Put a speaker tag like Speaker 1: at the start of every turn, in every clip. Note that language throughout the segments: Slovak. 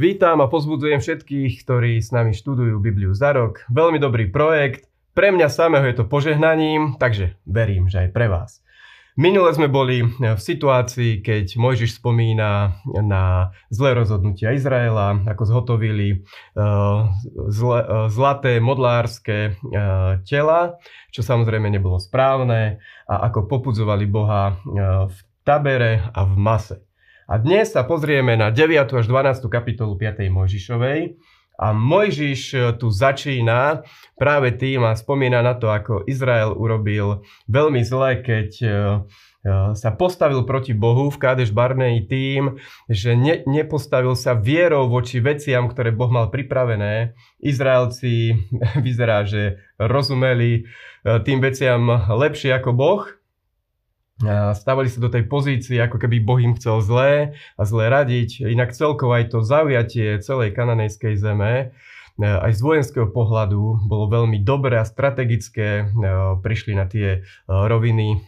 Speaker 1: Vítam a pozbudzujem všetkých, ktorí s nami študujú Bibliu za rok. Veľmi dobrý projekt. Pre mňa samého je to požehnaním, takže verím, že aj pre vás. Minule sme boli v situácii, keď Mojžiš spomína na zlé rozhodnutia Izraela, ako zhotovili zle, uh, zlaté modlárske uh, tela, čo samozrejme nebolo správne, a ako popudzovali Boha v tabere a v mase. A dnes sa pozrieme na 9. až 12. kapitolu 5. Mojžišovej. A Mojžiš e, tu začína práve tým a spomína na to, ako Izrael urobil veľmi zle, keď e, e, sa postavil proti Bohu v Kádeš Barnej tým, že ne, nepostavil sa vierou voči veciam, ktoré Boh mal pripravené. Izraelci vyzerá, že rozumeli tým veciam lepšie ako Boh, stávali sa do tej pozície, ako keby Boh im chcel zlé a zlé radiť. Inak celkovo aj to zaujatie celej kananejskej zeme e, aj z vojenského pohľadu bolo veľmi dobré a strategické. E, prišli na tie e, roviny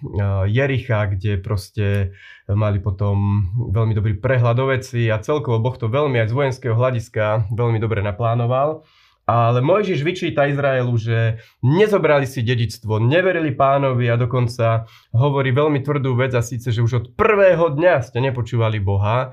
Speaker 1: Jericha, kde proste mali potom veľmi dobrý prehľad o veci a celkovo Boh to veľmi aj z vojenského hľadiska veľmi dobre naplánoval. Ale Mojžiš vyčíta Izraelu, že nezobrali si dedictvo, neverili pánovi a dokonca hovorí veľmi tvrdú vec a síce, že už od prvého dňa ste nepočúvali Boha,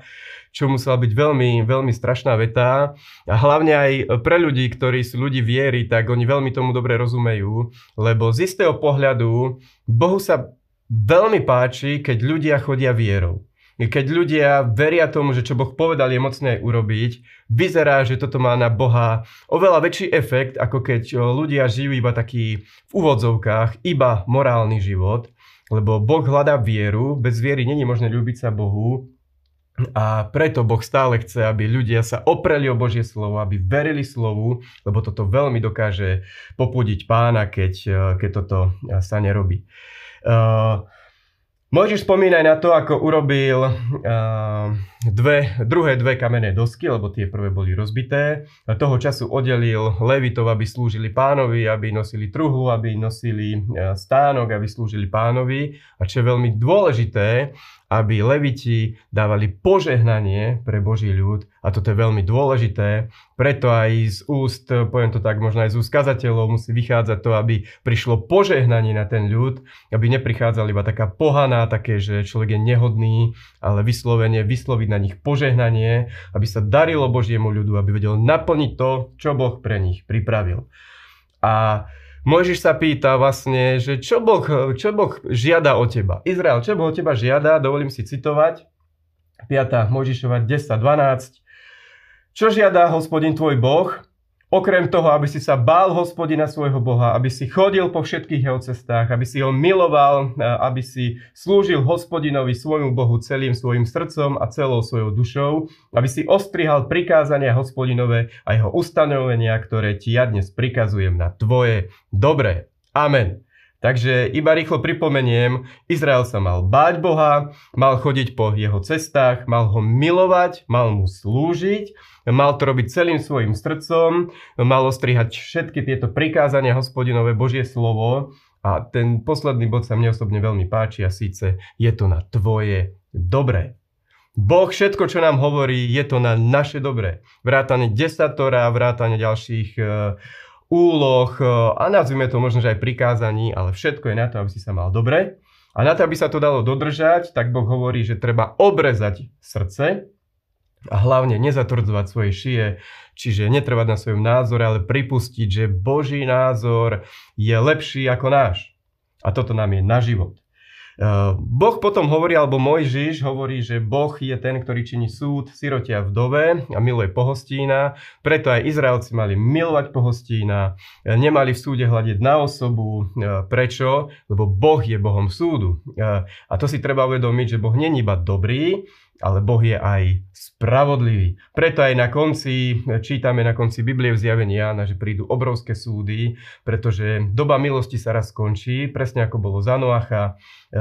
Speaker 1: čo musela byť veľmi, veľmi strašná veta. A hlavne aj pre ľudí, ktorí sú ľudí viery, tak oni veľmi tomu dobre rozumejú, lebo z istého pohľadu Bohu sa veľmi páči, keď ľudia chodia vierou keď ľudia veria tomu, že čo Boh povedal je mocné aj urobiť, vyzerá, že toto má na Boha oveľa väčší efekt, ako keď ľudia žijú iba taký v úvodzovkách, iba morálny život, lebo Boh hľadá vieru, bez viery není možné ľúbiť sa Bohu, a preto Boh stále chce, aby ľudia sa opreli o Božie slovo, aby verili slovu, lebo toto veľmi dokáže popudiť pána, keď, keď toto sa nerobí. Uh, Môžeš spomínať na to, ako urobil uh, dve, druhé dve kamenné dosky, lebo tie prvé boli rozbité. A toho času oddelil levitov, aby slúžili pánovi, aby nosili truhlu, aby nosili uh, stánok, aby slúžili pánovi. A čo je veľmi dôležité, aby leviti dávali požehnanie pre Boží ľud a toto je veľmi dôležité, preto aj z úst, poviem to tak, možno aj z úst kazateľov musí vychádzať to, aby prišlo požehnanie na ten ľud, aby neprichádzala iba taká pohaná, také, že človek je nehodný, ale vyslovene vysloviť na nich požehnanie, aby sa darilo Božiemu ľudu, aby vedel naplniť to, čo Boh pre nich pripravil. A Mojžiš sa pýta vlastne, že čo boh, čo boh žiada o teba. Izrael, čo Boh o teba žiada, dovolím si citovať. 5. Mojžišova 10.12. Čo žiada hospodin tvoj Boh? Okrem toho, aby si sa bál hospodina svojho Boha, aby si chodil po všetkých jeho cestách, aby si ho miloval, aby si slúžil hospodinovi svojmu Bohu celým svojim srdcom a celou svojou dušou, aby si ostrihal prikázania hospodinové a jeho ustanovenia, ktoré ti ja dnes prikazujem na tvoje dobré. Amen. Takže iba rýchlo pripomeniem, Izrael sa mal báť Boha, mal chodiť po jeho cestách, mal ho milovať, mal mu slúžiť, mal to robiť celým svojim srdcom, mal ostrihať všetky tieto prikázania hospodinové Božie slovo a ten posledný bod sa mne osobne veľmi páči a síce je to na tvoje dobré. Boh všetko, čo nám hovorí, je to na naše dobré. Vrátane desatora, vrátane ďalších uh, úloh e, a nazvime to možno, že aj prikázaní, ale všetko je na to, aby si sa mal dobre. A na to, aby sa to dalo dodržať, tak Boh hovorí, že treba obrezať srdce a hlavne nezatvrdzovať svoje šie, čiže netrvať na svojom názore, ale pripustiť, že Boží názor je lepší ako náš. A toto nám je na život. Eh, boh potom hovorí, alebo Mojžiš hovorí, že Boh je ten, ktorý činí súd sirotia vdove a miluje pohostína. Preto aj Izraelci mali milovať pohostína, eh, nemali v súde hľadiť na osobu. Eh, prečo? Lebo Boh je Bohom súdu. A to si treba uvedomiť, že Boh není iba dobrý, ale Boh je aj spravodlivý. Preto aj na konci, čítame na konci Biblie v zjavení Jána, že prídu obrovské súdy, pretože doba milosti sa raz skončí, presne ako bolo za Noacha, eh,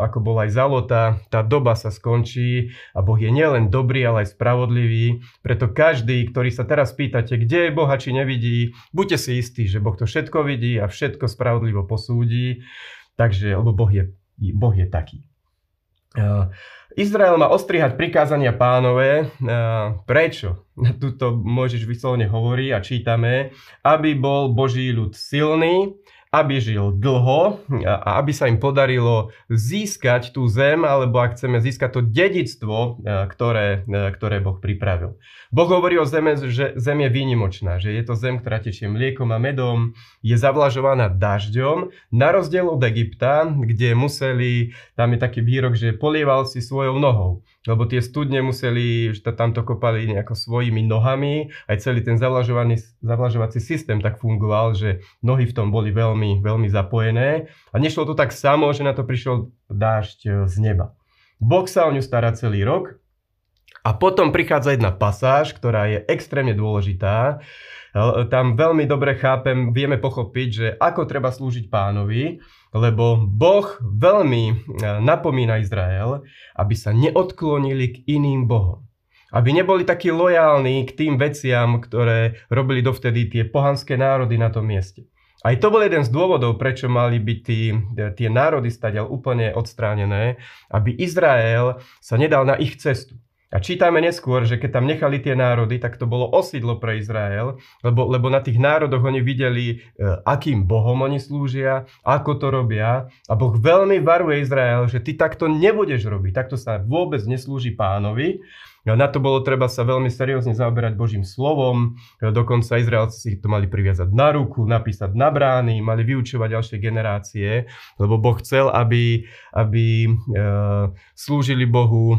Speaker 1: ako bola aj za Lota, tá doba sa skončí a Boh je nielen dobrý, ale aj spravodlivý. Preto každý, ktorý sa teraz pýtate, kde je Boha, či nevidí, buďte si istí, že Boh to všetko vidí a všetko spravodlivo posúdi. Takže, lebo Boh je, boh je taký. Izrael má ostrihať prikázania pánové. Prečo? Tuto môžeš vyslovene hovorí a čítame, aby bol Boží ľud silný, aby žil dlho a aby sa im podarilo získať tú zem, alebo ak chceme získať to dedictvo, ktoré, ktoré Boh pripravil. Boh hovorí o zeme, že zem je výnimočná, že je to zem, ktorá tečie mliekom a medom, je zavlažovaná dažďom, na rozdiel od Egypta, kde museli, tam je taký výrok, že polieval si svojou nohou lebo tie studne museli, že tam to kopali nejako svojimi nohami, aj celý ten zavlažovací systém tak fungoval, že nohy v tom boli veľmi, veľmi zapojené a nešlo to tak samo, že na to prišiel dážď e, z neba. Boh sa o ňu stará celý rok a potom prichádza jedna pasáž, ktorá je extrémne dôležitá. E, tam veľmi dobre chápem, vieme pochopiť, že ako treba slúžiť pánovi, lebo Boh veľmi e, napomína Izrael, aby sa neodklonili k iným bohom. Aby neboli takí lojálni k tým veciam, ktoré robili dovtedy tie pohanské národy na tom mieste. Aj to bol jeden z dôvodov, prečo mali byť tí, tie národy stadiaľ úplne odstránené, aby Izrael sa nedal na ich cestu. A čítame neskôr, že keď tam nechali tie národy, tak to bolo osídlo pre Izrael, lebo, lebo na tých národoch oni videli, e, akým bohom oni slúžia, ako to robia. A Boh veľmi varuje Izrael, že ty takto nebudeš robiť, takto sa vôbec neslúži pánovi. Na to bolo treba sa veľmi seriózne zaoberať Božím slovom. E, dokonca Izraelci si to mali priviazať na ruku, napísať na brány, mali vyučovať ďalšie generácie, lebo Boh chcel, aby, aby e, slúžili Bohu e,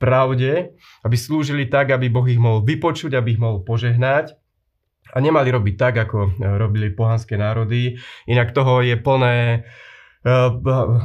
Speaker 1: pravde, aby slúžili tak, aby Boh ich mohol vypočuť, aby ich mohol požehnať a nemali robiť tak, ako e, robili pohanské národy. Inak toho je plné e,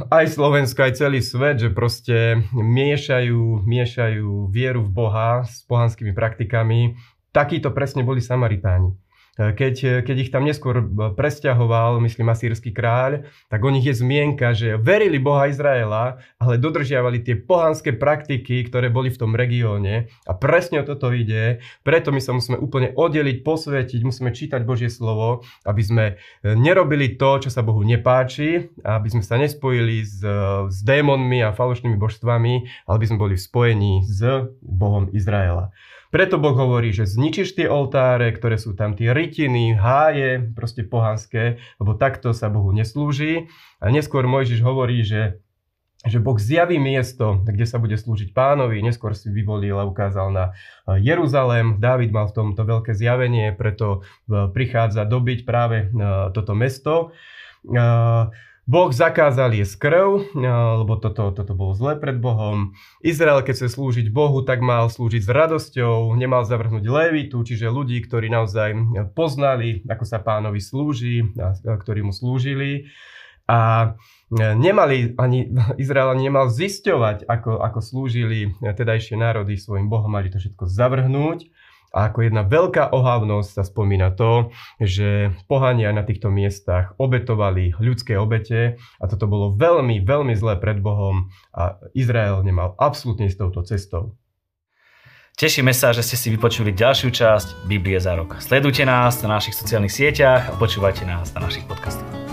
Speaker 1: aj Slovensko, aj celý svet, že proste miešajú, miešajú vieru v Boha s pohanskými praktikami. Takíto presne boli Samaritáni. Keď, keď ich tam neskôr presťahoval, myslím, asýrsky kráľ, tak o nich je zmienka, že verili Boha Izraela, ale dodržiavali tie pohanské praktiky, ktoré boli v tom regióne. A presne o toto ide. Preto my sa musíme úplne oddeliť, posvetiť, musíme čítať Božie slovo, aby sme e, nerobili to, čo sa Bohu nepáči, aby sme sa nespojili s, s démonmi a falošnými božstvami, ale aby sme boli v spojení s Bohom Izraela. Preto Boh hovorí, že zničíš tie oltáre, ktoré sú tam tie rytiny, háje, proste pohanské, lebo takto sa Bohu neslúži. A neskôr Mojžiš hovorí, že že Boh zjaví miesto, kde sa bude slúžiť pánovi. Neskôr si vyvolil a ukázal na e, Jeruzalém. Dávid mal v tomto veľké zjavenie, preto e, prichádza dobiť práve e, toto mesto. Boh zakázal jesť krv, lebo toto, toto bolo zlé pred Bohom. Izrael, keď chce slúžiť Bohu, tak mal slúžiť s radosťou, nemal zavrhnúť levitu, čiže ľudí, ktorí naozaj poznali, ako sa pánovi slúži, a ktorí mu slúžili. A nemali, ani Izrael ani nemal zisťovať, ako, ako slúžili tedajšie národy svojim Bohom, mali to všetko zavrhnúť. A ako jedna veľká ohavnosť sa spomína to, že pohania na týchto miestach obetovali ľudské obete a toto bolo veľmi, veľmi zlé pred Bohom a Izrael nemal absolútne s touto cestou.
Speaker 2: Tešíme sa, že ste si vypočuli ďalšiu časť Biblie za rok. Sledujte nás na našich sociálnych sieťach a počúvajte nás na našich podcastoch.